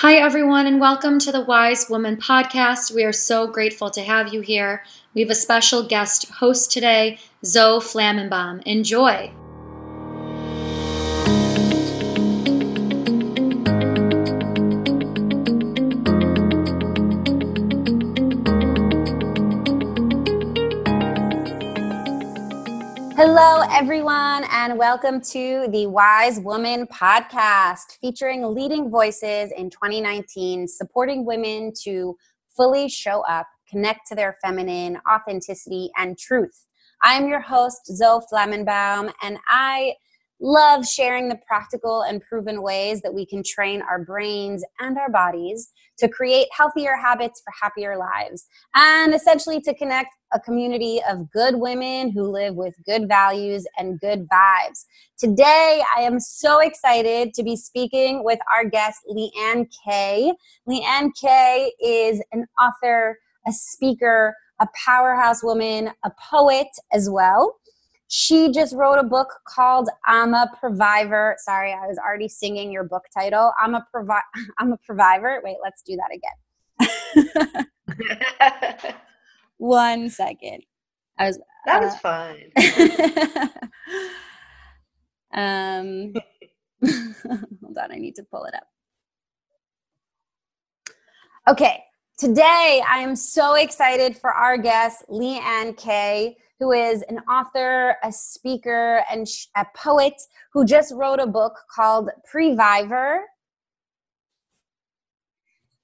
Hi, everyone, and welcome to the Wise Woman podcast. We are so grateful to have you here. We have a special guest host today, Zoe Flammenbaum. Enjoy. Everyone, and welcome to the Wise Woman podcast featuring leading voices in 2019, supporting women to fully show up, connect to their feminine authenticity and truth. I'm your host, Zoe Flammenbaum, and I love sharing the practical and proven ways that we can train our brains and our bodies to create healthier habits for happier lives and essentially to connect a community of good women who live with good values and good vibes. Today, I am so excited to be speaking with our guest, Leanne Kay. Leanne Kay is an author, a speaker, a powerhouse woman, a poet as well. She just wrote a book called I'm a Provider. Sorry, I was already singing your book title. I'm a provi- I'm a provider. Wait, let's do that again. One second. I was That uh, fine. um hold on, I need to pull it up. Okay, today I am so excited for our guest, Leanne Kay who is an author, a speaker, and a poet who just wrote a book called Previver.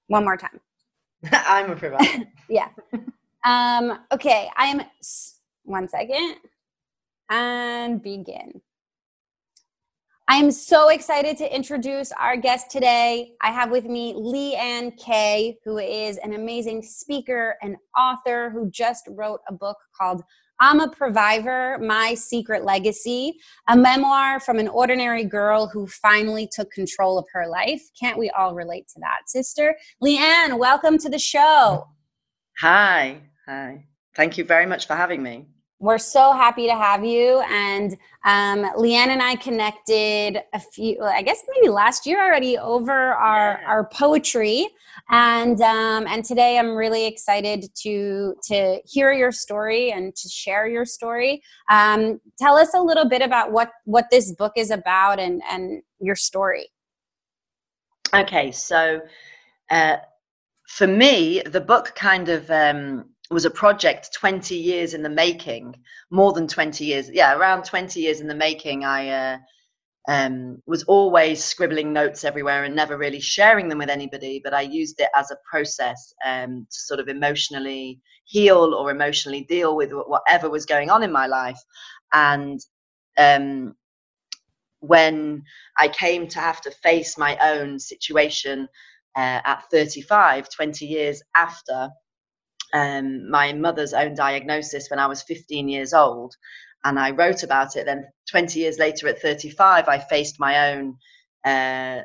One more time. I'm a provider. yeah. Um, okay, I am. One second. And begin. I am so excited to introduce our guest today. I have with me Leanne Kay, who is an amazing speaker and author who just wrote a book called I'm a Previver, My Secret Legacy, a memoir from an ordinary girl who finally took control of her life. Can't we all relate to that, sister? Leanne, welcome to the show. Hi. Hi. Thank you very much for having me. We're so happy to have you. And um, Leanne and I connected a few, I guess maybe last year already over our, yeah. our poetry. And um, and today I'm really excited to to hear your story and to share your story. Um, tell us a little bit about what what this book is about and and your story. Okay, so uh, for me, the book kind of um, was a project 20 years in the making more than 20 years yeah around 20 years in the making i uh, um, was always scribbling notes everywhere and never really sharing them with anybody but i used it as a process um, to sort of emotionally heal or emotionally deal with whatever was going on in my life. And um, when i came to have to face my own situation uh, at 35 20 years after um, my mother's own diagnosis when I was 15 years old. And I wrote about it. Then 20 years later, at 35, I faced my own uh,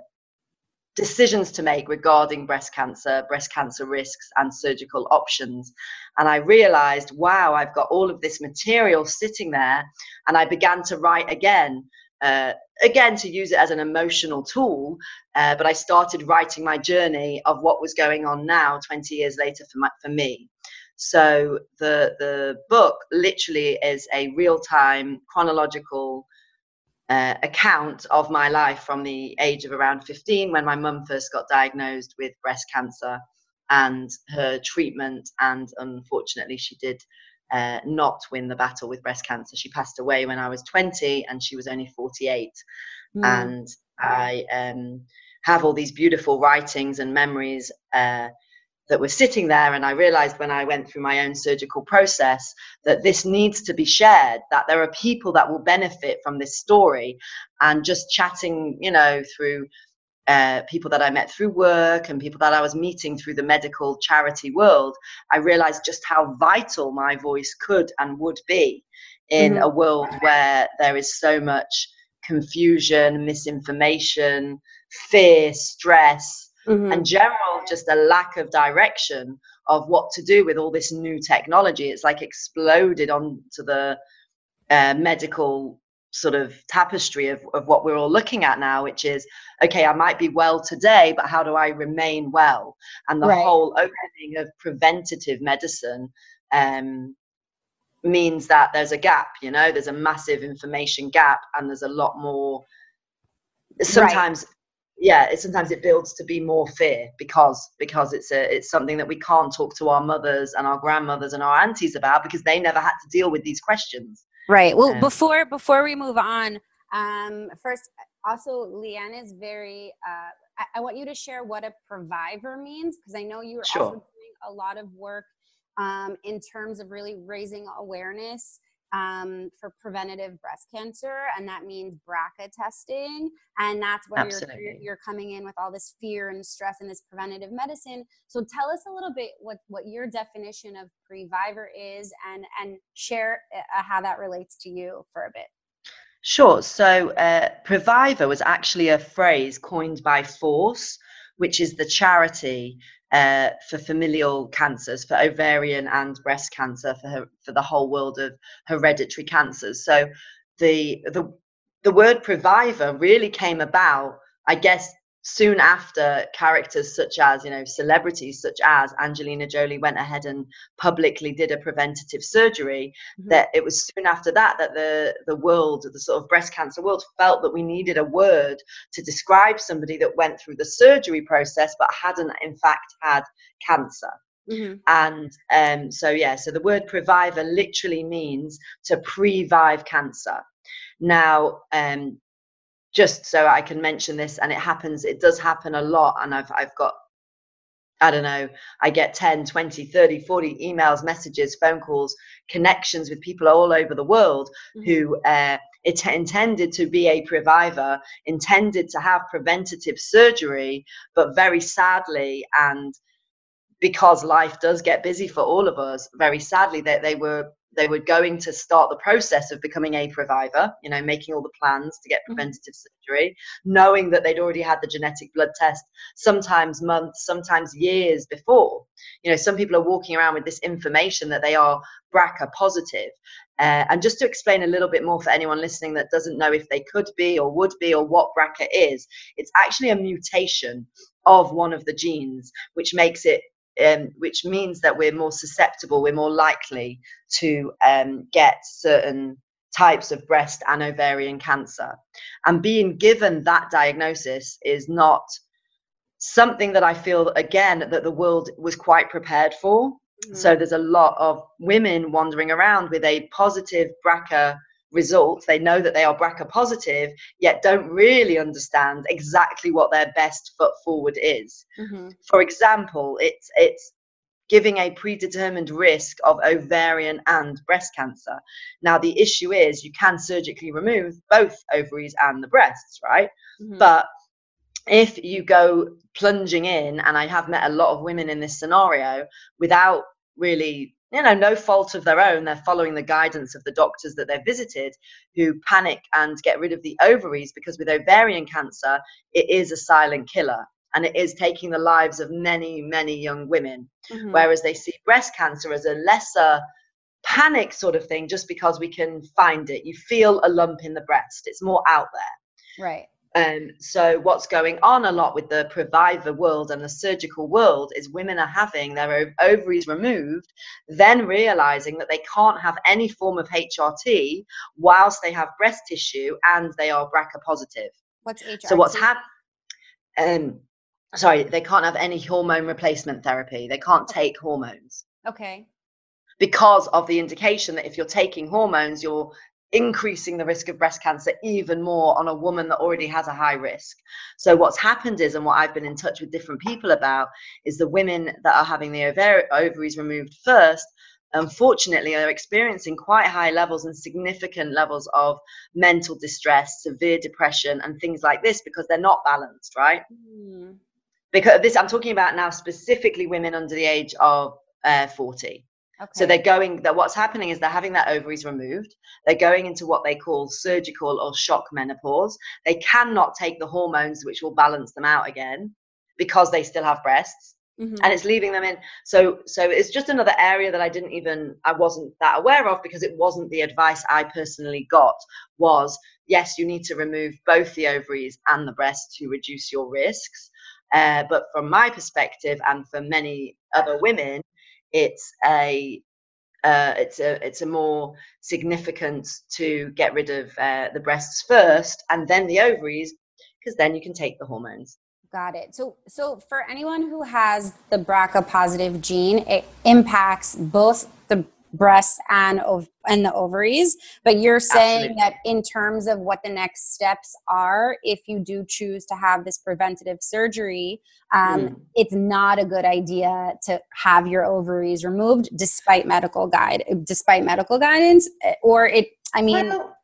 decisions to make regarding breast cancer, breast cancer risks, and surgical options. And I realized, wow, I've got all of this material sitting there. And I began to write again. Uh, again, to use it as an emotional tool, uh, but I started writing my journey of what was going on now, 20 years later, for, my, for me. So the the book literally is a real time chronological uh, account of my life from the age of around 15 when my mum first got diagnosed with breast cancer and her treatment and unfortunately she did uh, not win the battle with breast cancer she passed away when i was 20 and she was only 48 mm. and i um, have all these beautiful writings and memories uh, that were sitting there and i realized when i went through my own surgical process that this needs to be shared that there are people that will benefit from this story and just chatting you know through uh, people that I met through work and people that I was meeting through the medical charity world, I realized just how vital my voice could and would be in mm-hmm. a world where there is so much confusion, misinformation, fear, stress, mm-hmm. and general just a lack of direction of what to do with all this new technology. It's like exploded onto the uh, medical sort of tapestry of, of what we're all looking at now, which is okay, I might be well today, but how do I remain well? And the right. whole opening of preventative medicine um, means that there's a gap, you know, there's a massive information gap, and there's a lot more. Sometimes, right. Yeah, it, sometimes it builds to be more fear because because it's a it's something that we can't talk to our mothers and our grandmothers and our aunties about because they never had to deal with these questions. Right. Well, um, before before we move on, um, first, also, Leanne is very. Uh, I, I, want you to share what a proviver means because I know you're sure. also doing a lot of work um, in terms of really raising awareness um, for preventative breast cancer, and that means BRCA testing, and that's where you're, you're coming in with all this fear and stress and this preventative medicine. So tell us a little bit what what your definition of Previver is, and and share uh, how that relates to you for a bit. Sure. So, uh, Previver was actually a phrase coined by Force, which is the charity uh, for familial cancers, for ovarian and breast cancer, for her, for the whole world of hereditary cancers. So the the the word Previver really came about, I guess, soon after characters such as you know celebrities such as angelina jolie went ahead and publicly did a preventative surgery mm-hmm. that it was soon after that that the the world the sort of breast cancer world felt that we needed a word to describe somebody that went through the surgery process but hadn't in fact had cancer Mm-hmm. And um, so, yeah, so the word previver literally means to previve cancer. Now, um, just so I can mention this, and it happens, it does happen a lot. And I've, I've got, I don't know, I get 10, 20, 30, 40 emails, messages, phone calls, connections with people all over the world mm-hmm. who uh, it intended to be a previver, intended to have preventative surgery, but very sadly, and because life does get busy for all of us, very sadly, that they, they were they were going to start the process of becoming a previver, you know, making all the plans to get mm-hmm. preventative surgery, knowing that they'd already had the genetic blood test, sometimes months, sometimes years before. You know, some people are walking around with this information that they are BRCA positive. Uh, and just to explain a little bit more for anyone listening that doesn't know if they could be or would be or what BRCA is, it's actually a mutation of one of the genes, which makes it um, which means that we're more susceptible, we're more likely to um, get certain types of breast and ovarian cancer. And being given that diagnosis is not something that I feel, again, that the world was quite prepared for. Mm. So there's a lot of women wandering around with a positive BRCA results. They know that they are BRCA positive, yet don't really understand exactly what their best foot forward is. Mm-hmm. For example, it's it's giving a predetermined risk of ovarian and breast cancer. Now the issue is you can surgically remove both ovaries and the breasts, right? Mm-hmm. But if you go plunging in, and I have met a lot of women in this scenario without really you know, no fault of their own. They're following the guidance of the doctors that they've visited who panic and get rid of the ovaries because with ovarian cancer, it is a silent killer and it is taking the lives of many, many young women. Mm-hmm. Whereas they see breast cancer as a lesser panic sort of thing just because we can find it. You feel a lump in the breast, it's more out there. Right. Um, so what's going on a lot with the Previver world and the surgical world is women are having their ovaries removed, then realizing that they can't have any form of HRT whilst they have breast tissue and they are BRCA positive. What's HRT? So what's happened? Um, sorry, they can't have any hormone replacement therapy. They can't take hormones. Okay. Because of the indication that if you're taking hormones, you're increasing the risk of breast cancer even more on a woman that already has a high risk. So, what's happened is, and what I've been in touch with different people about, is the women that are having the ovaries removed first. Unfortunately, are experiencing quite high levels and significant levels of mental distress, severe depression, and things like this because they're not balanced, right? Mm. Because this, I'm talking about now specifically women under the age of uh, 40. Okay. So they're going that what's happening is they're having their ovaries removed. They're going into what they call surgical or shock menopause. They cannot take the hormones which will balance them out again because they still have breasts. Mm-hmm. and it's leaving them in so so it's just another area that i didn't even i wasn't that aware of because it wasn't the advice i personally got was yes you need to remove both the ovaries and the breast to reduce your risks uh, but from my perspective and for many other women it's a uh, it's a it's a more significant to get rid of uh, the breasts first and then the ovaries because then you can take the hormones Got it. So, so for anyone who has the BRCA positive gene, it impacts both breasts and ov- and the ovaries. But you're saying Absolutely. that in terms of what the next steps are, if you do choose to have this preventative surgery, um, mm. it's not a good idea to have your ovaries removed, despite medical guide, despite medical guidance, or it. I mean. Well,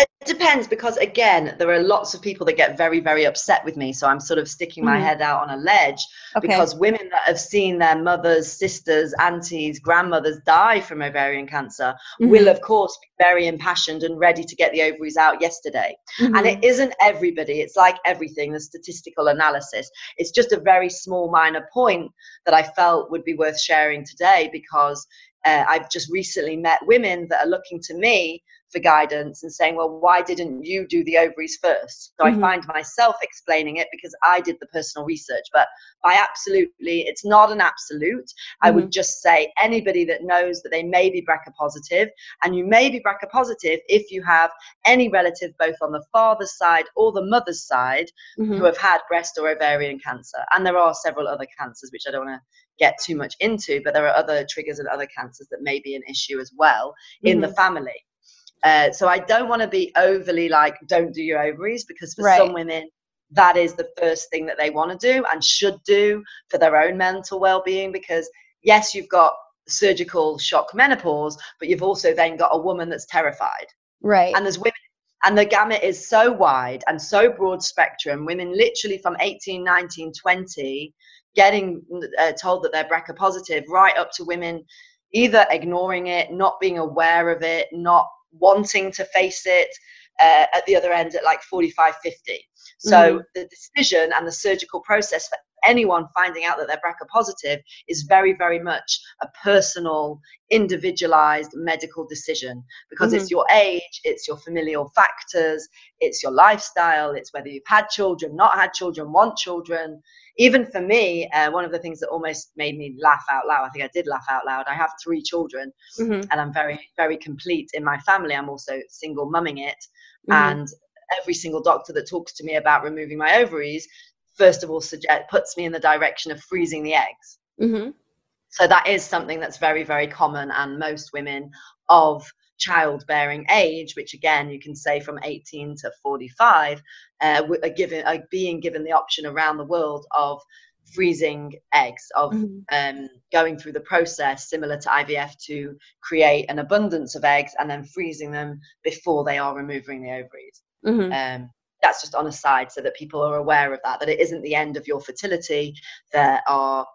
it depends because again, there are lots of people that get very, very upset with me. So I'm sort of sticking my mm-hmm. head out on a ledge okay. because women that have seen their mothers, sisters, aunties, grandmothers die from ovarian cancer mm-hmm. will, of course, be very impassioned and ready to get the ovaries out yesterday. Mm-hmm. And it isn't everybody. It's like everything, the statistical analysis. It's just a very small, minor point that I felt would be worth sharing today because uh, I've just recently met women that are looking to me for guidance and saying, well, why didn't you do the ovaries first? So mm-hmm. I find myself explaining it because I did the personal research. But by absolutely, it's not an absolute. Mm-hmm. I would mm-hmm. just say anybody that knows that they may be BRCA positive, and you may be BRCA positive if you have any relative, both on the father's side or the mother's side, mm-hmm. who have had breast or ovarian cancer. And there are several other cancers, which I don't want to get too much into, but there are other triggers and other cancers that may be an issue as well in the mm-hmm. family. Uh, so I don't want to be overly like, don't do your ovaries because for right. some women, that is the first thing that they want to do and should do for their own mental well being. Because, yes, you've got surgical shock menopause, but you've also then got a woman that's terrified. Right. And there's women, and the gamut is so wide and so broad spectrum. Women literally from 18, 19, 20 getting uh, told that they're BRCA positive, right up to women either ignoring it, not being aware of it, not wanting to face it uh, at the other end at like 45 50 so mm-hmm. the decision and the surgical process for anyone finding out that they're BRCA positive is very, very much a personal, individualized medical decision because mm-hmm. it's your age, it's your familial factors, it's your lifestyle, it's whether you've had children, not had children, want children. Even for me, uh, one of the things that almost made me laugh out loud, I think I did laugh out loud. I have three children mm-hmm. and I'm very, very complete in my family. I'm also single mumming it. Mm-hmm. And every single doctor that talks to me about removing my ovaries first of all suggest puts me in the direction of freezing the eggs mm-hmm. so that is something that's very very common and most women of childbearing age which again you can say from 18 to 45 uh, are given are being given the option around the world of freezing eggs of mm-hmm. um, going through the process similar to ivf to create an abundance of eggs and then freezing them before they are removing the ovaries mm-hmm. um, that's just on a side so that people are aware of that that it isn't the end of your fertility. There are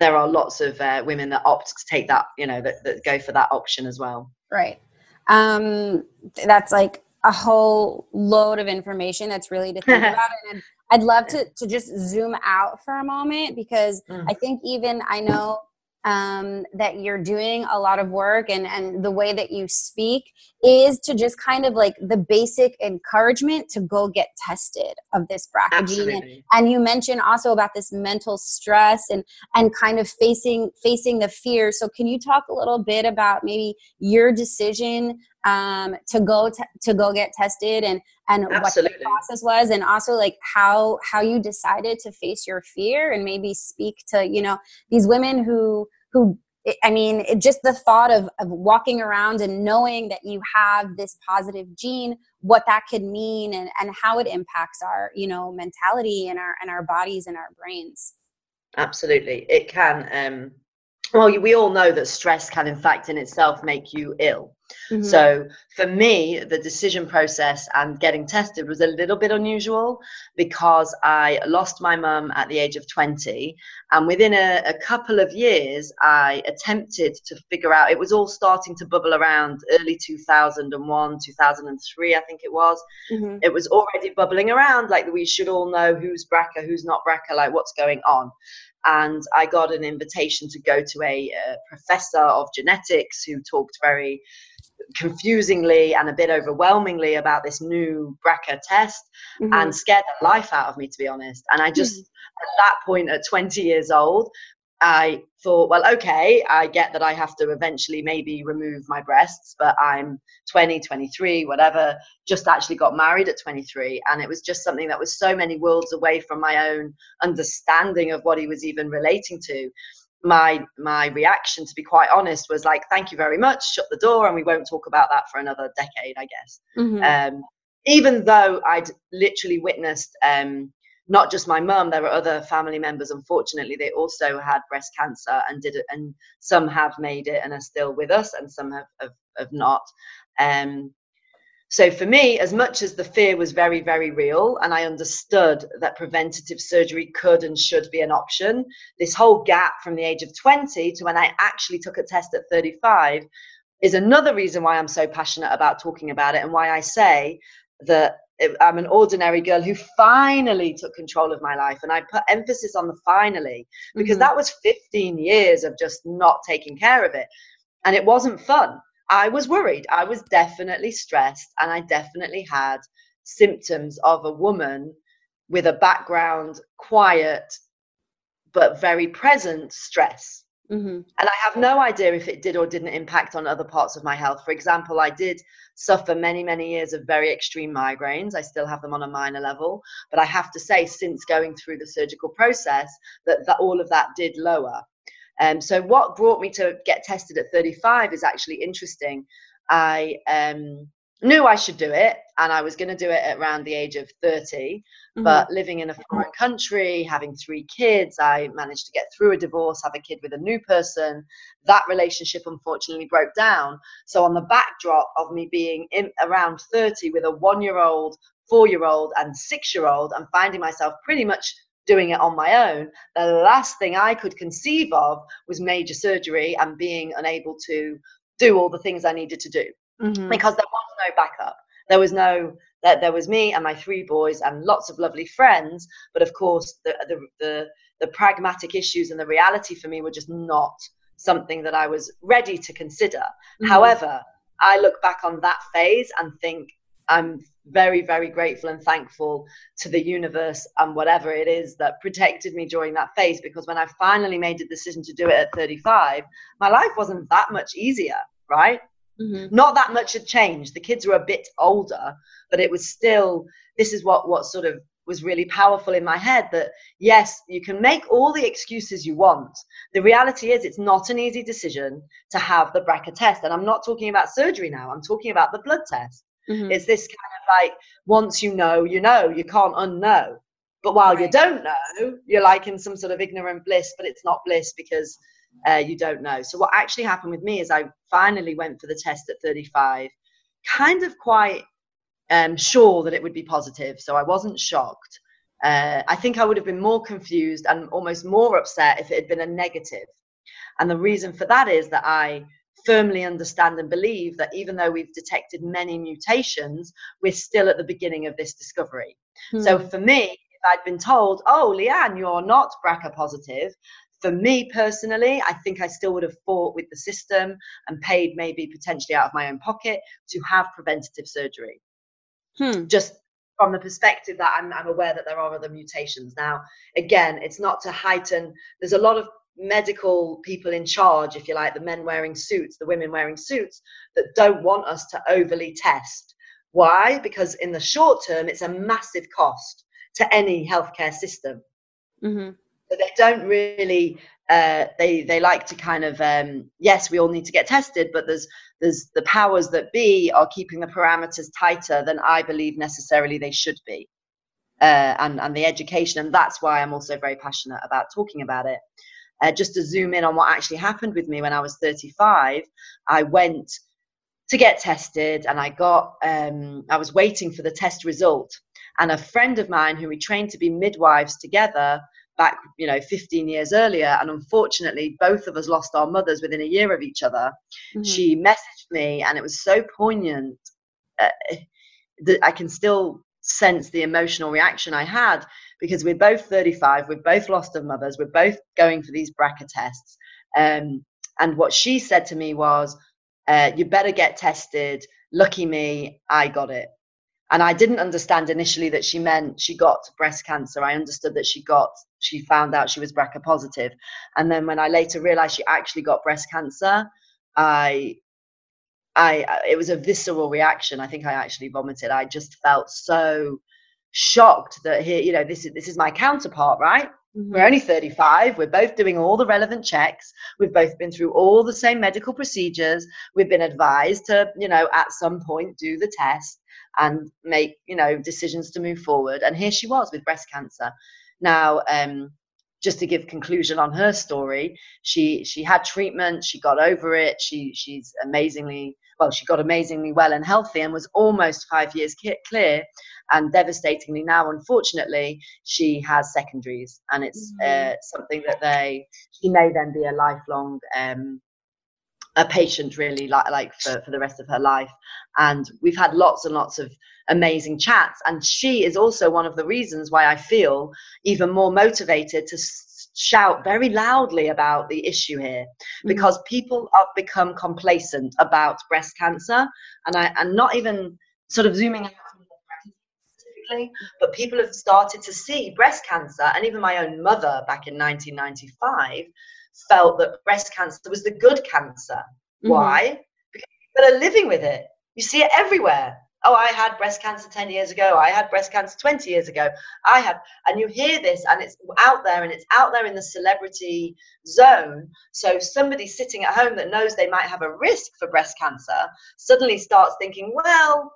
there are lots of uh, women that opt to take that you know that, that go for that option as well. Right. Um that's like a whole load of information that's really to think about. And i'd love to to just zoom out for a moment because mm. i think even i know um, that you're doing a lot of work and, and the way that you speak is to just kind of like the basic encouragement to go get tested of this BRCA gene. And, and you mentioned also about this mental stress and, and kind of facing, facing the fear. So can you talk a little bit about maybe your decision um, to go t- to go get tested and and Absolutely. what the process was and also like how how you decided to face your fear and maybe speak to you know these women who who I mean, it, just the thought of, of walking around and knowing that you have this positive gene, what that could mean and, and how it impacts our, you know, mentality and our and our bodies and our brains. Absolutely. It can um well we all know that stress can in fact in itself make you ill Mm-hmm. So for me, the decision process and getting tested was a little bit unusual because I lost my mum at the age of 20. And within a, a, couple of years, I attempted to figure out, it was all starting to bubble around early 2001, 2003, I think it was. Mm-hmm. It was already bubbling around like we should all know who's BRCA, who's not BRCA, like what's going on. And I got an invitation to go to a, a professor of genetics who talked very confusingly and a bit overwhelmingly about this new BRCA test mm-hmm. and scared the life out of me, to be honest. And I just, mm-hmm. at that point, at 20 years old, I thought, well, okay, I get that I have to eventually maybe remove my breasts, but I'm 20, 23, whatever, just actually got married at 23. And it was just something that was so many worlds away from my own understanding of what he was even relating to. My my reaction, to be quite honest, was like, "Thank you very much. Shut the door, and we won't talk about that for another decade, I guess." Mm-hmm. Um, even though I'd literally witnessed um, not just my mum there were other family members. Unfortunately they also had breast cancer and did it and some have made it and are still with us and some have have, have not. Um, so for me as much as the fear was very very real and i understood that preventative surgery could and should be an option this whole gap from the age of 20 to when i actually took a test at 35 is another reason why i'm so passionate about talking about it and why i say that I'm an ordinary girl who finally took control of my life. And I put emphasis on the finally because mm-hmm. that was 15 years of just not taking care of it. And it wasn't fun. I was worried. I was definitely stressed. And I definitely had symptoms of a woman with a background, quiet, but very present stress. Mm-hmm. And I have no idea if it did or didn't impact on other parts of my health. For example, I did suffer many, many years of very extreme migraines. I still have them on a minor level. But I have to say, since going through the surgical process, that, that all of that did lower. Um, so, what brought me to get tested at 35 is actually interesting. I um, knew I should do it, and I was going to do it at around the age of 30. Mm-hmm. But living in a foreign country, having three kids, I managed to get through a divorce, have a kid with a new person. That relationship unfortunately broke down. So, on the backdrop of me being in around 30 with a one year old, four year old, and six year old, I'm finding myself pretty much doing it on my own. The last thing I could conceive of was major surgery and being unable to do all the things I needed to do mm-hmm. because there was no backup. There was no that there was me and my three boys and lots of lovely friends, but of course the the the, the pragmatic issues and the reality for me were just not something that I was ready to consider. Mm-hmm. However, I look back on that phase and think I'm very, very grateful and thankful to the universe and whatever it is that protected me during that phase because when I finally made the decision to do it at 35, my life wasn't that much easier, right? Mm-hmm. Not that much had changed. The kids were a bit older, but it was still. This is what what sort of was really powerful in my head that yes, you can make all the excuses you want. The reality is, it's not an easy decision to have the BRCA test. And I'm not talking about surgery now, I'm talking about the blood test. Mm-hmm. It's this kind of like, once you know, you know, you can't unknow. But while right. you don't know, you're like in some sort of ignorant bliss, but it's not bliss because uh, you don't know. So what actually happened with me is I finally went for the test at 35, kind of quite um, sure that it would be positive. So I wasn't shocked. Uh, I think I would have been more confused and almost more upset if it had been a negative. And the reason for that is that I firmly understand and believe that even though we've detected many mutations, we're still at the beginning of this discovery. Hmm. So for me, I'd been told, oh, Leanne, you're not BRCA positive, for me personally, I think I still would have fought with the system and paid maybe potentially out of my own pocket to have preventative surgery. Hmm. Just from the perspective that I'm, I'm aware that there are other mutations. Now, again, it's not to heighten, there's a lot of medical people in charge, if you like, the men wearing suits, the women wearing suits, that don't want us to overly test. Why? Because in the short term, it's a massive cost to any healthcare system. Mm-hmm. They don't really uh, they they like to kind of um, yes we all need to get tested but there's there's the powers that be are keeping the parameters tighter than i believe necessarily they should be. Uh, and and the education and that's why i'm also very passionate about talking about it. Uh, just to zoom in on what actually happened with me when i was 35 i went to get tested and i got um, i was waiting for the test result and a friend of mine who we trained to be midwives together back, you know, 15 years earlier. And unfortunately, both of us lost our mothers within a year of each other. Mm-hmm. She messaged me, and it was so poignant uh, that I can still sense the emotional reaction I had because we're both 35, we've both lost our mothers, we're both going for these BRCA tests. Um, and what she said to me was, uh, You better get tested. Lucky me, I got it. And I didn't understand initially that she meant she got breast cancer. I understood that she got, she found out she was BRCA positive. And then when I later realized she actually got breast cancer, I I it was a visceral reaction. I think I actually vomited. I just felt so shocked that here, you know, this is this is my counterpart, right? Mm-hmm. We're only 35. We're both doing all the relevant checks. We've both been through all the same medical procedures. We've been advised to, you know, at some point do the test and make, you know, decisions to move forward. And here she was with breast cancer. Now, um, just to give conclusion on her story, she she had treatment, she got over it, she she's amazingly well, she got amazingly well and healthy and was almost five years clear. And devastatingly now, unfortunately, she has secondaries, and it's mm-hmm. uh, something that they she may then be a lifelong um, a patient really like like for, for the rest of her life. And we've had lots and lots of amazing chats. And she is also one of the reasons why i feel even more motivated to shout very loudly about the issue here. Mm-hmm. because people have become complacent about breast cancer. And I and not even sort of zooming out but people have started to see breast cancer. And even my own mother back in 1995 felt that breast cancer was the good cancer. Mm-hmm. Why? Because people are living with it. You see it everywhere oh, I had breast cancer 10 years ago. I had breast cancer 20 years ago. I have, and you hear this and it's out there and it's out there in the celebrity zone. So somebody sitting at home that knows they might have a risk for breast cancer suddenly starts thinking, well,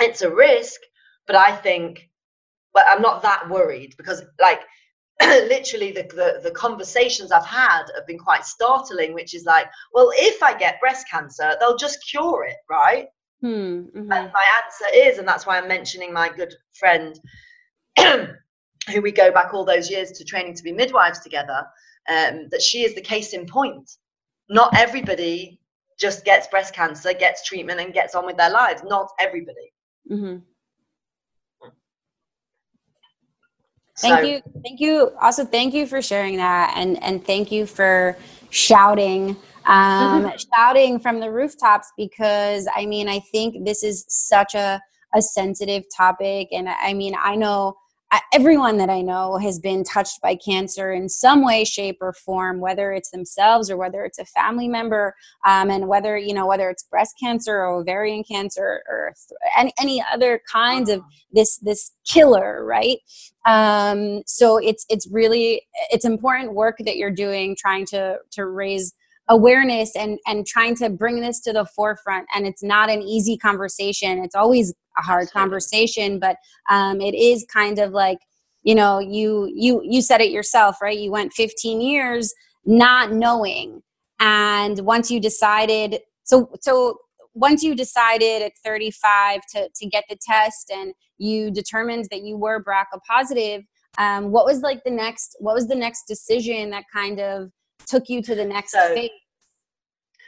it's a risk, but I think, but I'm not that worried because like, literally the, the, the conversations I've had have been quite startling, which is like, well, if I get breast cancer, they'll just cure it, right? Hmm, mm-hmm. And my answer is, and that's why I'm mentioning my good friend, who we go back all those years to training to be midwives together, um, that she is the case in point. Not everybody just gets breast cancer, gets treatment, and gets on with their lives. Not everybody. Mm-hmm. Thank so, you. Thank you. Also, thank you for sharing that, and and thank you for shouting um, shouting from the rooftops because I mean, I think this is such a, a sensitive topic. And I mean, I know everyone that I know has been touched by cancer in some way, shape, or form, whether it's themselves or whether it's a family member, um, and whether you know whether it's breast cancer or ovarian cancer or any, any other kinds of this this killer, right? Um, so it's it's really it's important work that you're doing, trying to to raise awareness and and trying to bring this to the forefront. And it's not an easy conversation. It's always a hard conversation but um, it is kind of like you know you you you said it yourself right? You went 15 years not knowing. And once you decided so so once you decided at 35 to to get the test and you determined that you were BRCA positive um, what was like the next what was the next decision that kind of took you to the next so, phase?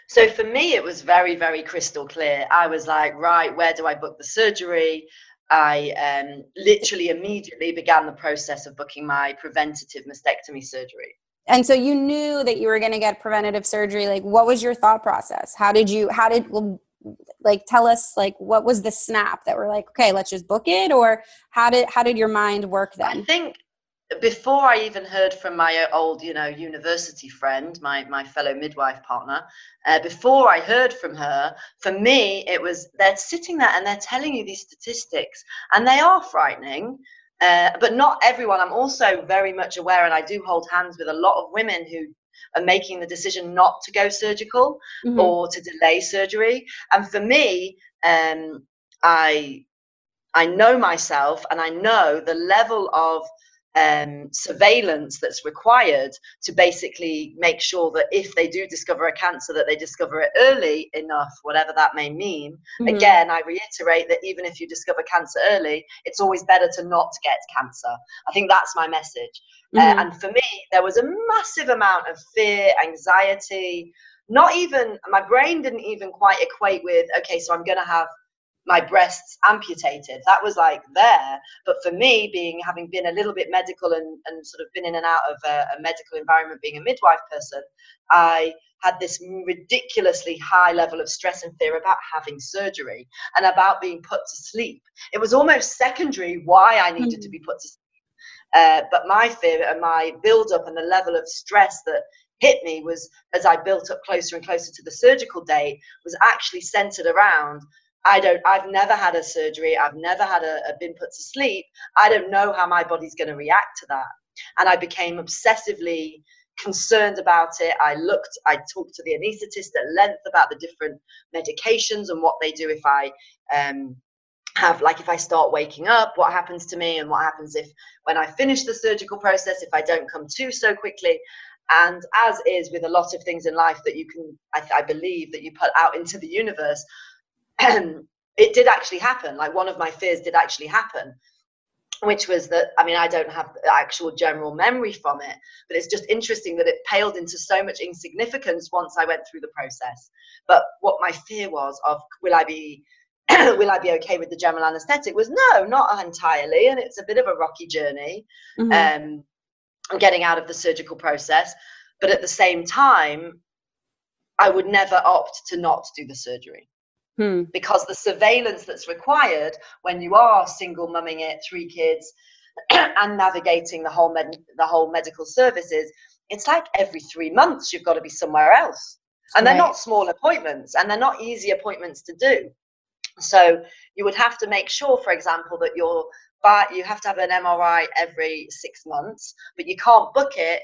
So for me, it was very, very crystal clear. I was like, right, where do I book the surgery? I um, literally immediately began the process of booking my preventative mastectomy surgery. And so you knew that you were going to get preventative surgery. Like, what was your thought process? How did you, how did, like, tell us, like, what was the snap that we're like, okay, let's just book it? Or how did, how did your mind work then? I think before I even heard from my old, you know, university friend, my my fellow midwife partner, uh, before I heard from her, for me it was they're sitting there and they're telling you these statistics, and they are frightening. Uh, but not everyone. I'm also very much aware, and I do hold hands with a lot of women who are making the decision not to go surgical mm-hmm. or to delay surgery. And for me, um, I I know myself, and I know the level of um, surveillance that's required to basically make sure that if they do discover a cancer that they discover it early enough whatever that may mean mm-hmm. again i reiterate that even if you discover cancer early it's always better to not get cancer i think that's my message uh, mm-hmm. uh, and for me there was a massive amount of fear anxiety not even my brain didn't even quite equate with okay so i'm going to have my breasts amputated. That was like there. But for me, being having been a little bit medical and, and sort of been in and out of a, a medical environment, being a midwife person, I had this ridiculously high level of stress and fear about having surgery and about being put to sleep. It was almost secondary why I needed mm-hmm. to be put to sleep. Uh, but my fear and my build up and the level of stress that hit me was as I built up closer and closer to the surgical date was actually centered around I don't I've never had a surgery I've never had a, a been put to sleep. I don't know how my body's going to react to that. And I became obsessively concerned about it. I looked I talked to the anesthetist at length about the different medications and what they do if I um, have like if I start waking up, what happens to me, and what happens if when I finish the surgical process, if I don't come to so quickly. And as is with a lot of things in life that you can, I, I believe, that you put out into the universe, it did actually happen. Like one of my fears did actually happen, which was that, I mean, I don't have the actual general memory from it, but it's just interesting that it paled into so much insignificance once I went through the process. But what my fear was of, will I be will I be okay with the general anesthetic was no, not entirely. And it's a bit of a rocky journey. Mm-hmm. Um, getting out of the surgical process. But at the same time, I would never opt to not do the surgery. Hmm. Because the surveillance that's required when you are single mumming it, three kids, and navigating the whole med- the whole medical services, it's like every three months you've got to be somewhere else, and they're not small appointments, and they're not easy appointments to do. So you would have to make sure, for example, that you're but you have to have an MRI every six months, but you can't book it.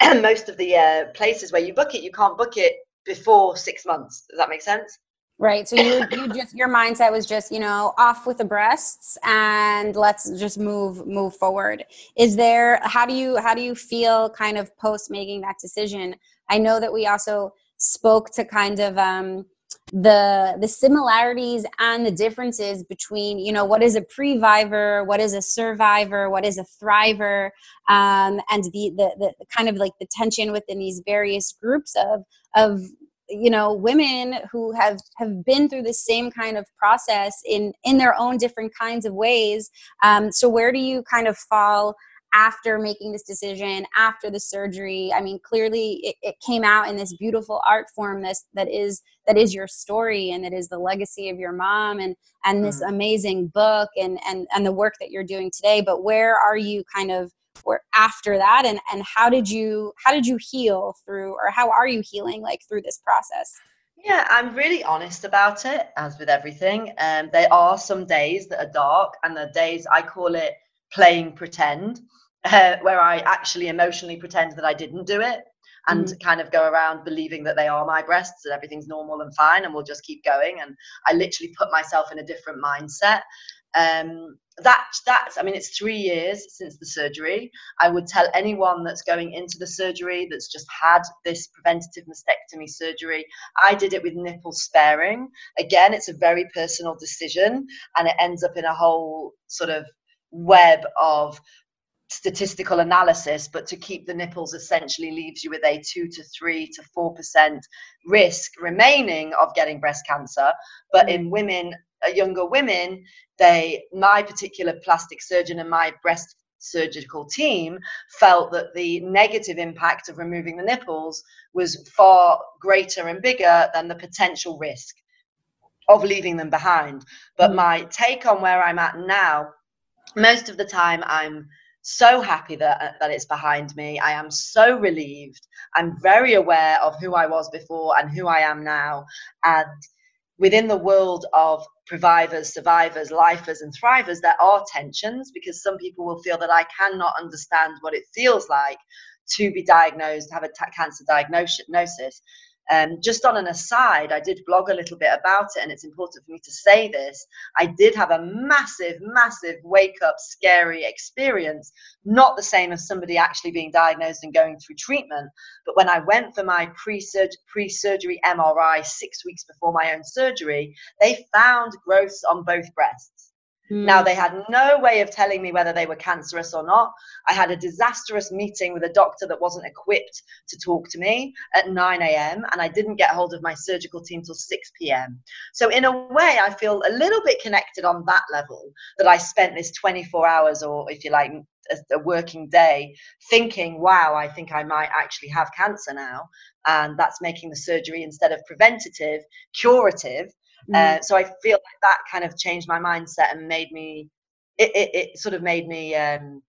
Most of the uh, places where you book it, you can't book it before six months. Does that make sense? Right. So you you just your mindset was just you know off with the breasts and let's just move move forward. Is there how do you how do you feel kind of post making that decision? I know that we also spoke to kind of um, the the similarities and the differences between you know what is a previver what is a survivor what is a thriver um, and the, the the kind of like the tension within these various groups of of you know women who have have been through the same kind of process in in their own different kinds of ways um, so where do you kind of fall after making this decision after the surgery i mean clearly it, it, came out in this beautiful art form this that is that is your story and that is the legacy of your mom and and this mm-hmm. amazing book and and and the work that you're doing today but where are you kind of or after that and and how did you how did you heal through or how are you healing like through this process yeah, I'm really honest about it, as with everything. Um, there are some days that are dark, and the days I call it playing pretend uh, where I actually emotionally pretend that I didn't do it and mm. kind of go around believing that they are my breasts and everything's normal and fine and we'll just keep going. And I literally put myself in a different mindset. Um, that that's I mean it's three years since the surgery. I would tell anyone that's going into the surgery that's just had this preventative mastectomy surgery. I did it with nipple sparing. Again, it's a very personal decision and it ends up in a whole sort of web of statistical analysis, but to keep the nipples essentially leaves you with a two to three to four percent risk remaining of getting breast cancer. But in mm. women, uh, younger women, they my particular plastic surgeon and my breast surgical team felt that the negative impact of removing the nipples was far greater and bigger than the potential risk of leaving them behind. But mm. my take on where I'm at now, most of the time I'm so happy that uh, that it's behind me. I am so relieved. I'm very aware of who I was before and who I am now. And within the world of previvers, survivors, lifers, and thrivers, there are tensions because some people will feel that I cannot understand what it feels like to be diagnosed, have a cancer diagnosis. Um, just on an aside, I did blog a little bit about it, and it's important for me to say this. I did have a massive, massive wake up, scary experience, not the same as somebody actually being diagnosed and going through treatment. But when I went for my pre surgery MRI six weeks before my own surgery, they found growths on both breasts. Mm. Now, they had no way of telling me whether they were cancerous or not. I had a disastrous meeting with a doctor that wasn't equipped to talk to me at 9 a.m., and I didn't get hold of my surgical team till 6 p.m. So, in a way, I feel a little bit connected on that level that I spent this 24 hours, or if you like, a, a working day thinking, wow, I think I might actually have cancer now. And that's making the surgery instead of preventative, curative uh, mm. so I feel like that kind of changed my mindset and made me, it, it, it sort of made me um,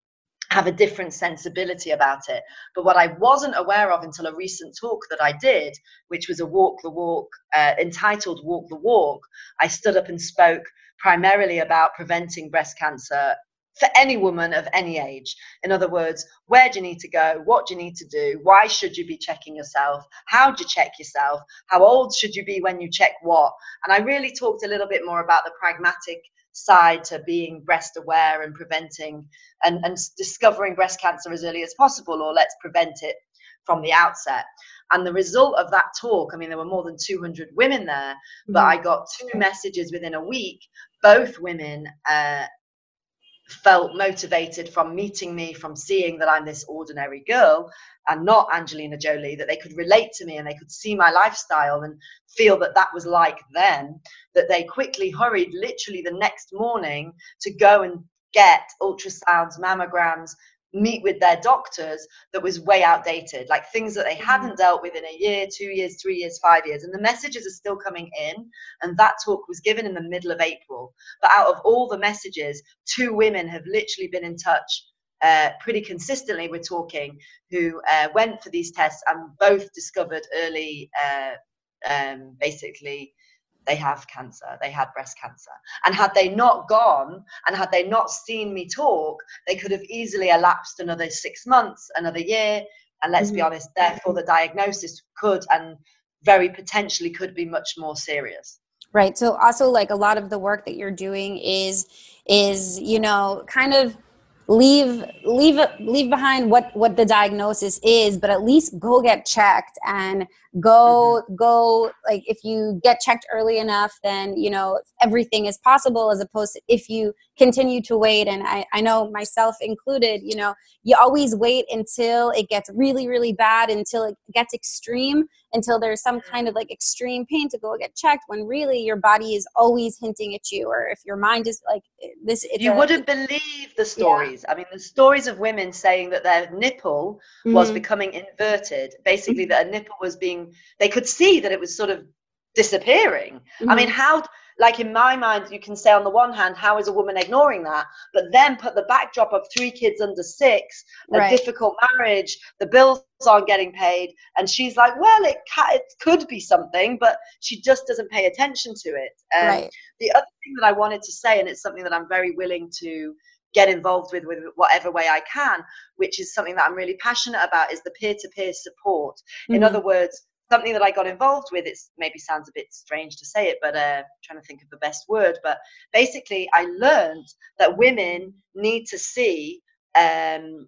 have a different sensibility about it. But what I wasn't aware of until a recent talk that I did, which was a walk the walk uh, entitled Walk the Walk, I stood up and spoke primarily about preventing breast cancer for any woman of any age. In other words, where do you need to go? What do you need to do? Why should you be checking yourself? How do you check yourself? How old should you be when you check what? And I really talked a little bit more about the pragmatic side to being breast aware and preventing and, and discovering breast cancer as early as possible, or let's prevent it from the outset. And the result of that talk, I mean, there were more than 200 women there, but mm-hmm. I got two messages within a week, both women uh, felt motivated from meeting me, from seeing that I'm this ordinary girl and not Angelina Jolie, that they could relate to me and they could see my lifestyle and feel that that was like them, that they quickly hurried literally the next morning to go and get ultrasounds, mammograms, meet with their doctors that was way outdated, like things that they mm-hmm. hadn't dealt with in a year, two years, three years, five years. And the messages are still coming in. And that talk was given in the middle of April. But out of all the messages, two women have literally been in touch uh, pretty consistently. We're talking who uh, went for these tests and both discovered early, uh, um, basically they have cancer, they had breast cancer. And had they not gone and had they not seen me talk, they could have easily elapsed another six months, another year. And let's mm-hmm. be honest, therefore, the diagnosis could and very potentially could be much more serious. Right. So, also, like a lot of the work that you're doing is, is, you know, kind of leave leave leave behind what what the diagnosis is but at least go get checked and go mm-hmm. go like if you get checked early enough then you know everything is possible as opposed to if you continue to wait and I, I know myself included you know you always wait until it gets really really bad until it gets extreme until there's some kind of like extreme pain to go get checked when really your body is always hinting at you or if your mind is like this you a, wouldn't believe the stories yeah. i mean the stories of women saying that their nipple mm-hmm. was becoming inverted basically mm-hmm. that a nipple was being they could see that it was sort of disappearing mm-hmm. i mean mm-hmm. how like in my mind, you can say on the one hand, how is a woman ignoring that? But then put the backdrop of three kids under six, a right. difficult marriage, the bills aren't getting paid, and she's like, well, it, ca- it could be something, but she just doesn't pay attention to it. Um, right. The other thing that I wanted to say, and it's something that I'm very willing to get involved with with whatever way I can, which is something that I'm really passionate about, is the peer-to-peer support. Mm-hmm. In other words, something that I got involved with. It maybe sounds a bit strange to say it, but uh, trying to think of the best word. But basically, I learned that women need to see. Um,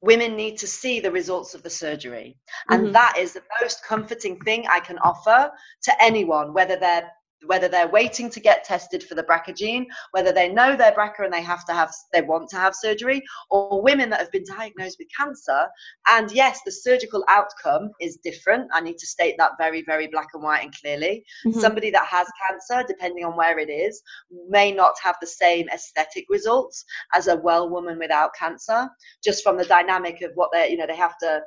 women need to see the results of the surgery and mm-hmm. that is the most comforting thing i can offer to anyone whether they're whether they're waiting to get tested for the BRCA gene, whether they know they're BRCA and they have to have, they want to have surgery, or women that have been diagnosed with cancer. And yes, the surgical outcome is different. I need to state that very, very black and white and clearly. Mm-hmm. Somebody that has cancer, depending on where it is, may not have the same aesthetic results as a well woman without cancer, just from the dynamic of what they're, you know, they have to.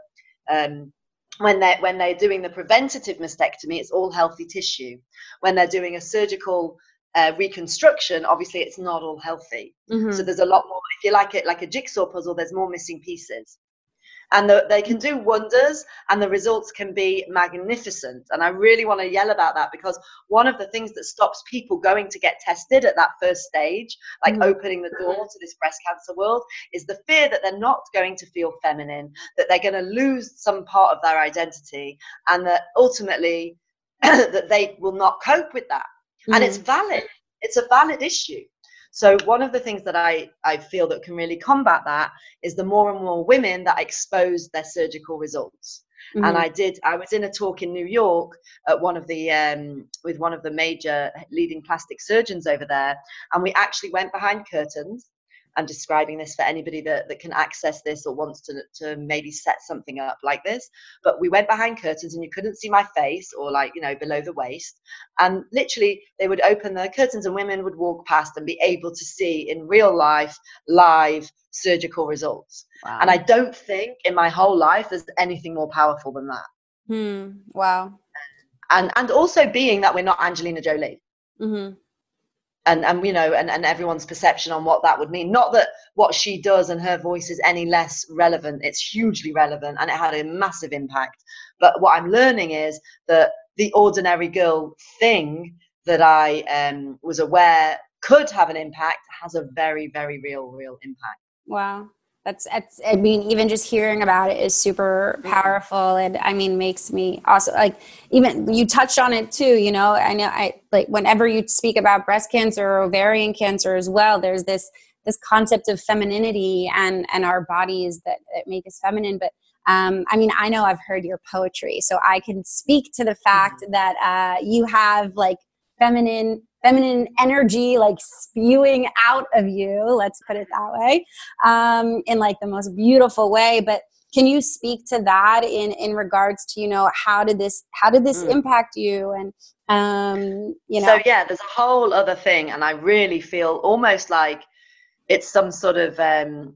Um, when they're when they're doing the preventative mastectomy it's all healthy tissue. When they're doing a surgical uh, reconstruction obviously it's not all healthy. Mm-hmm. so there's a lot more if you like it like a jigsaw puzzle there's more missing pieces and the, they can do wonders and the results can be magnificent and i really want to yell about that because one of the things that stops people going to get tested at that first stage like mm-hmm. opening the door to this breast cancer world is the fear that they're not going to feel feminine that they're going to lose some part of their identity and that ultimately that they will not cope with that mm-hmm. and it's mm-hmm. valid it's a valid issue so one of the things that I, I feel that can really combat that is the more and more women that expose their surgical results. Mm-hmm. And I did. I was in a talk in New York at one of the um, with one of the major leading plastic surgeons over there, and we actually went behind curtains I'm describing this for anybody that, that can access this or wants to, to maybe set something up like this. But we went behind curtains and you couldn't see my face or like, you know, below the waist. And literally they would open the curtains and women would walk past and be able to see in real life, live surgical results. Wow. And I don't think in my whole life there's anything more powerful than that. Hmm. Wow. And, and also being that we're not Angelina Jolie. Mm-hmm and and you know and, and everyone's perception on what that would mean. Not that what she does and her voice is any less relevant it's hugely relevant and it had a massive impact. But what i'm learning is that the ordinary girl thing that i um, was aware could have an impact has a very very real real impact. Wow that's, that's i mean even just hearing about it is super powerful and i mean makes me also like even you touched on it too you know i know i like whenever you speak about breast cancer or ovarian cancer as well there's this this concept of femininity and and our bodies that, that make us feminine but um, I mean, I know I've heard your poetry, so I can speak to the fact mm-hmm. that uh, you have like feminine feminine energy like spewing out of you let's put it that way um, in like the most beautiful way but can you speak to that in in regards to you know how did this how did this mm. impact you and um you know so yeah there's a whole other thing and i really feel almost like it's some sort of um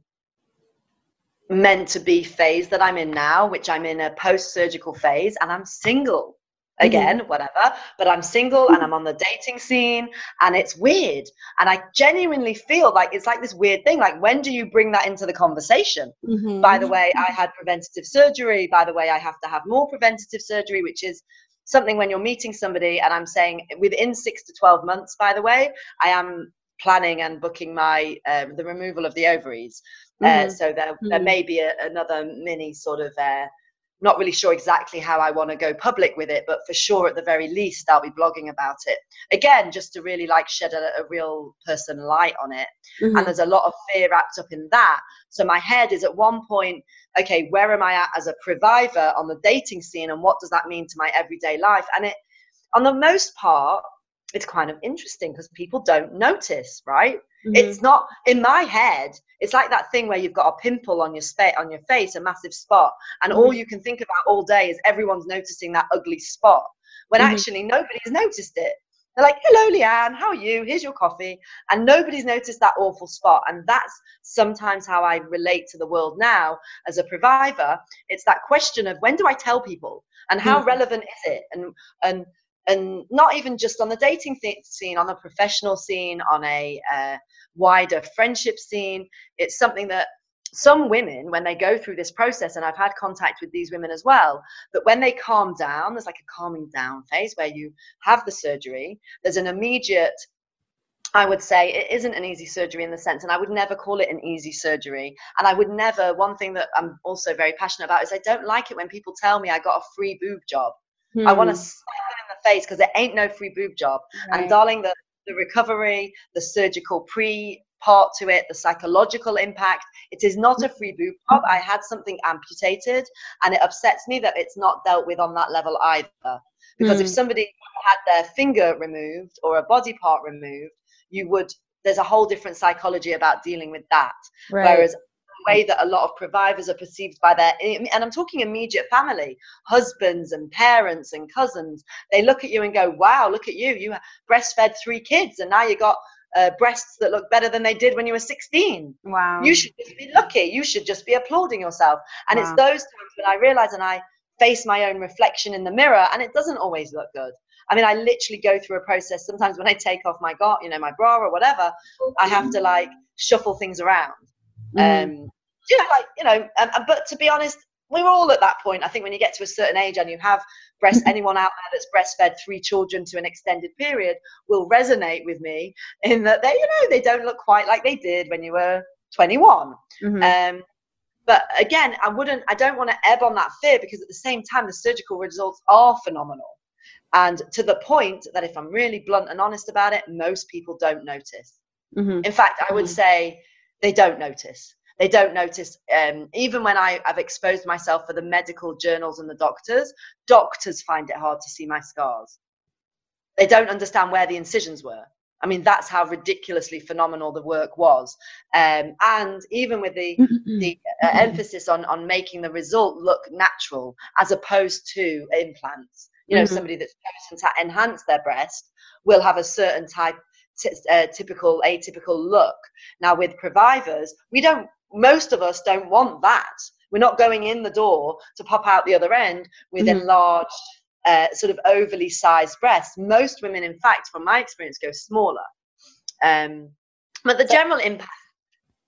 meant to be phase that i'm in now which i'm in a post surgical phase and i'm single. Again mm-hmm. whatever but i'm single and i'm on the dating scene and it's weird and i genuinely feel like it's like this weird thing like when do you bring that into the conversation mm-hmm. by the way i had preventative surgery by the way i have to have more preventative surgery which is something when you're meeting somebody and i'm saying within 6 to 12 months by the way i am planning and booking my um, the removal of the ovaries uh, mm-hmm. uh, so there, mm-hmm. there may be a, another mini sort of uh, not really sure exactly how I want to go public with it, but for sure, at the very least, I'll be blogging about it. Again, just to really like shed a, a real person light on it. Mm-hmm. And there's a lot of fear wrapped up in that. So my head is at one point, okay, where am I at as a previver on the dating scene, and what does that mean to my everyday life? And it, on the most part, it's kind of interesting because people don't notice, right? Mm-hmm. It's not in my head. It's like that thing where you've got a pimple on your spa- on your face, a massive spot, and mm-hmm. all you can think about all day is everyone's noticing that ugly spot. When mm-hmm. actually nobody's noticed it. They're like, "Hello, Leanne. How are you? Here's your coffee," and nobody's noticed that awful spot. And that's sometimes how I relate to the world now as a previver. It's that question of when do I tell people, and how mm-hmm. relevant is it, and and and not even just on the dating th- scene, on the professional scene, on a uh, wider friendship scene. It's something that some women, when they go through this process, and I've had contact with these women as well, that when they calm down, there's like a calming down phase where you have the surgery, there's an immediate I would say it isn't an easy surgery in the sense, and I would never call it an easy surgery. And I would never, one thing that I'm also very passionate about is I don't like it when people tell me I got a free boob job. Hmm. I want to slap them in the face because there ain't no free boob job. Right. And darling, the the recovery, the surgical pre part to it, the psychological impact. It is not a free boob job. I had something amputated, and it upsets me that it's not dealt with on that level either. Because mm. if hmm. somebody had their finger removed or a body part removed, you would. There's a whole different psychology about dealing with that. Right. Whereas way that a lot of previvers are perceived by their and i'm talking immediate family husbands and parents and cousins they look at you and go wow look at you you breastfed three kids and now you got uh, breasts that look better than they did when you were 16 wow you should just be lucky you should just be applauding yourself and wow. it's those times when i realize and i face my own reflection in the mirror and it doesn't always look good I mean, I literally go through a process. Sometimes when I take off my got, you know, my bra or whatever, I have to like shuffle things around. Mm. Um, know, like you know, um, but to be honest, we are all at that point. I think when you get to a certain age and you have breast, anyone out there that's breastfed three children to an extended period will resonate with me in that they, you know, they don't look quite like they did when you were 21. Mm-hmm. Um, but again, I wouldn't, I don't want to ebb on that fear because at the same time, the surgical results are phenomenal. And to the point that if I'm really blunt and honest about it, most people don't notice. Mm-hmm. In fact, I would mm-hmm. say they don't notice They don't notice, um, even when I, I've exposed myself for the medical journals and the doctors, doctors find it hard to see my scars. They don't understand where the incisions were. I mean, that's how ridiculously phenomenal the work was. Um, and even with the, the uh, emphasis on, on making the result look natural as opposed to implants. You know, mm-hmm. somebody that's chosen to enhance their breast will have a certain type, t- uh, typical, atypical look. Now, with Previvers, we don't, most of us don't want that. We're not going in the door to pop out the other end with mm-hmm. enlarged uh, sort of overly sized breasts. Most women, in fact, from my experience, go smaller. Um, but the general impact.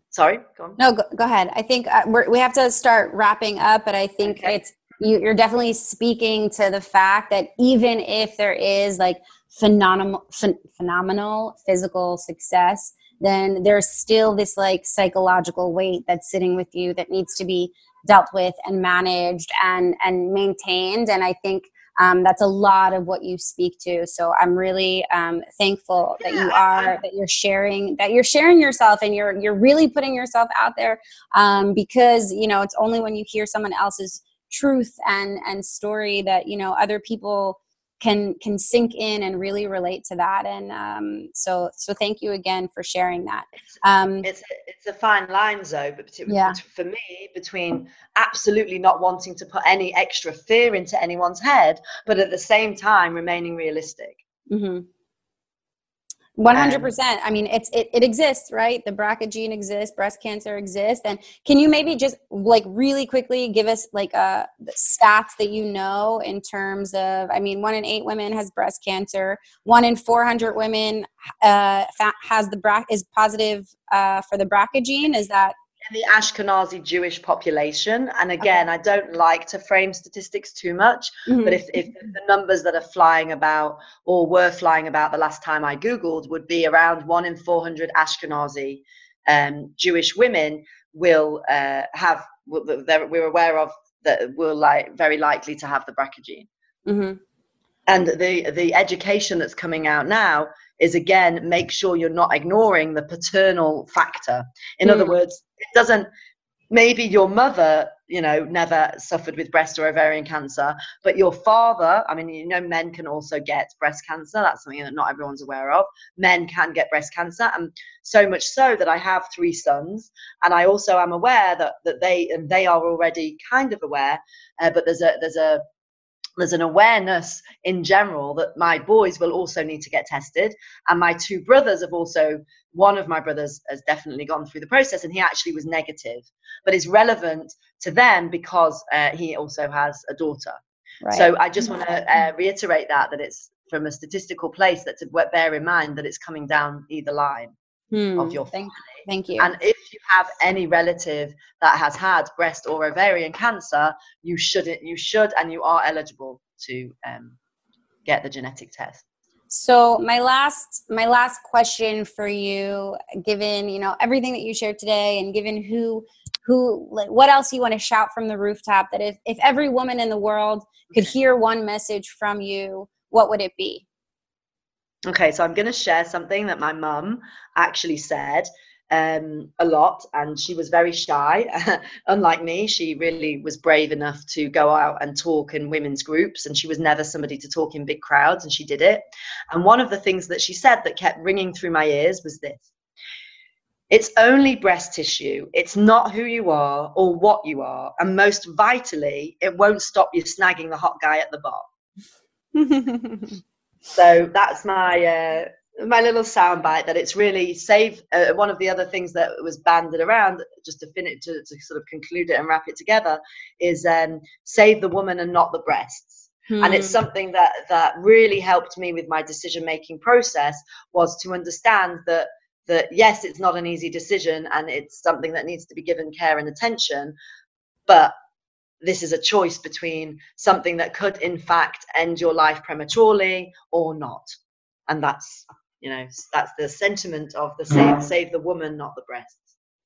Sorry, go on. No, go, go ahead. I think uh, we have to start wrapping up, but I think okay. it's you, you're definitely speaking to the fact that even if there is like phenomenal, ph- phenomenal physical success, then there's still this like psychological weight that's sitting with you that needs to be dealt with and managed and and maintained. And I think um, that's a lot of what you speak to so i'm really um, thankful that you are that you're sharing that you're sharing yourself and you're you're really putting yourself out there um, because you know it's only when you hear someone else's truth and and story that you know other people can can sink in and really relate to that and um, so so thank you again for sharing that um, it's, it's a fine line though but yeah. for me between absolutely not wanting to put any extra fear into anyone's head but at the same time remaining realistic mm-hmm. 100% i mean it's it, it exists right? The brca gene exists breast cancer exists. And can you maybe just like really quickly give us like uh stats that you know in terms of i mean one in eight women has breast cancer. One in 400 women uh has the BRCA is positive uh for the brca gene. Is that the Ashkenazi Jewish population. And again, okay. I don't like to frame statistics too much, mm-hmm. but if, if the numbers that are flying about or were flying about the last time I Googled would be around one in 400 Ashkenazi um, Jewish women will uh, have, we're aware of that will like very likely to have the BRCA gene. Mm-hmm. And the, the education that's coming out now is again make sure you're not ignoring the paternal factor. In mm. other words it doesn't maybe your mother you know never suffered with breast or ovarian cancer but your father i mean you know men can also get breast cancer. That's something that not everyone's aware of. Men can get breast cancer and so much so that i have three sons and i also am aware that that they and they are already kind of aware uh, but there's a there's a there's an awareness in general that my boys will also need to get tested. And my two brothers have also one of my brothers has definitely gone through the process and he actually was negative but it's relevant to them because uh, he also has a daughter. Right. so i just want to uh, reiterate that that it's from a statistical place that to bear in mind that it's coming down either line hmm. of your family Thank you. And if you have any relative that has had breast or ovarian cancer, you shouldn't. You should, and you are eligible to um, get the genetic test. So my last my last question for you, given you know everything that you shared today, and given who who like, what else you want to shout from the rooftop that if if every woman in the world could hear one message from you, what would it be? Okay, so I'm going to share something that my mum actually said um, a lot and she was very shy. Unlike me, she really was brave enough to go out and talk in women's groups and she was never somebody to talk in big crowds and she did it. And one of the things that she said that kept ringing through my ears was this. It's only breast tissue. It's not who you are or what you are. And most vitally, it won't stop you snagging the hot guy at the bar. so that's my uh, my little soundbite that it's really save uh, one of the other things that was banded around just to finish to, to sort of conclude it and wrap it together is um, save the woman and not the breasts hmm. and it's hmm. something that that really helped me with my decision making process was to understand that that yes it's not an easy decision and it's something that needs to be given care and attention but this is a choice between something that could in fact end your life prematurely or not. And that's you know that's the sentiment of the save save the woman not the breasts.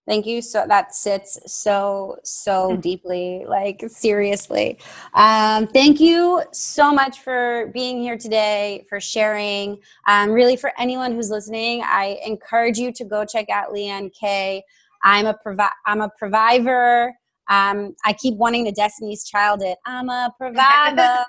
Thank you so that sits so so deeply like seriously. Um, thank you so much for being here today for sharing. Um, really for anyone who's listening i encourage you to go check out leanne kay. I'm a provi- I'm a previver. Um, I keep wanting the Destiny's Child it. I'm a previver.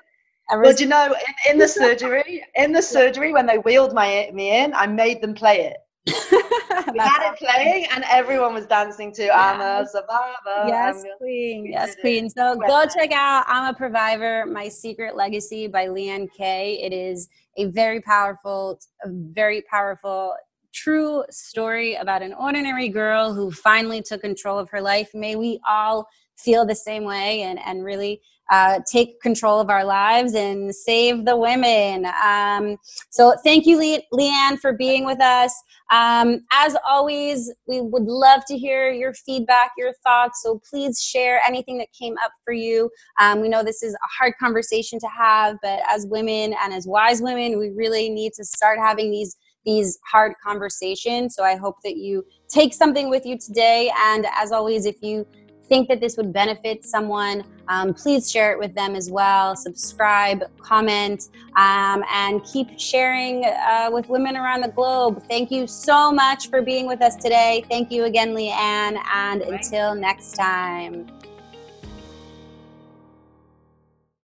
well, do you know, in, in, the surgery, in the surgery, when they wheeled my me in, I made them play it. we had it playing, and everyone was dancing to yes. "I'm a Survivor." Yes, queen. Yes, queen. So go check out "I'm a Previver: My Secret Legacy" by Leanne Kay. It is a very powerful, a very powerful true story about an ordinary girl who finally took control of her life. May we all feel the same way and, and really uh, take control of our lives and save the women. Um, so, thank you, Le- Leanne, for being with us. Um, as always, we would love to hear your feedback, your thoughts. So, please share anything that came up for you. Um, we know this is a hard conversation to have, but as women and as wise women, we really need to start having these these hard conversations. So I hope that you take something with you today. And as always, if you think that this would benefit someone, um, please share it with them as well. Subscribe, comment, um, and keep sharing uh, with women around the globe. Thank you so much for being with us today. Thank you again, Leanne, and until next time.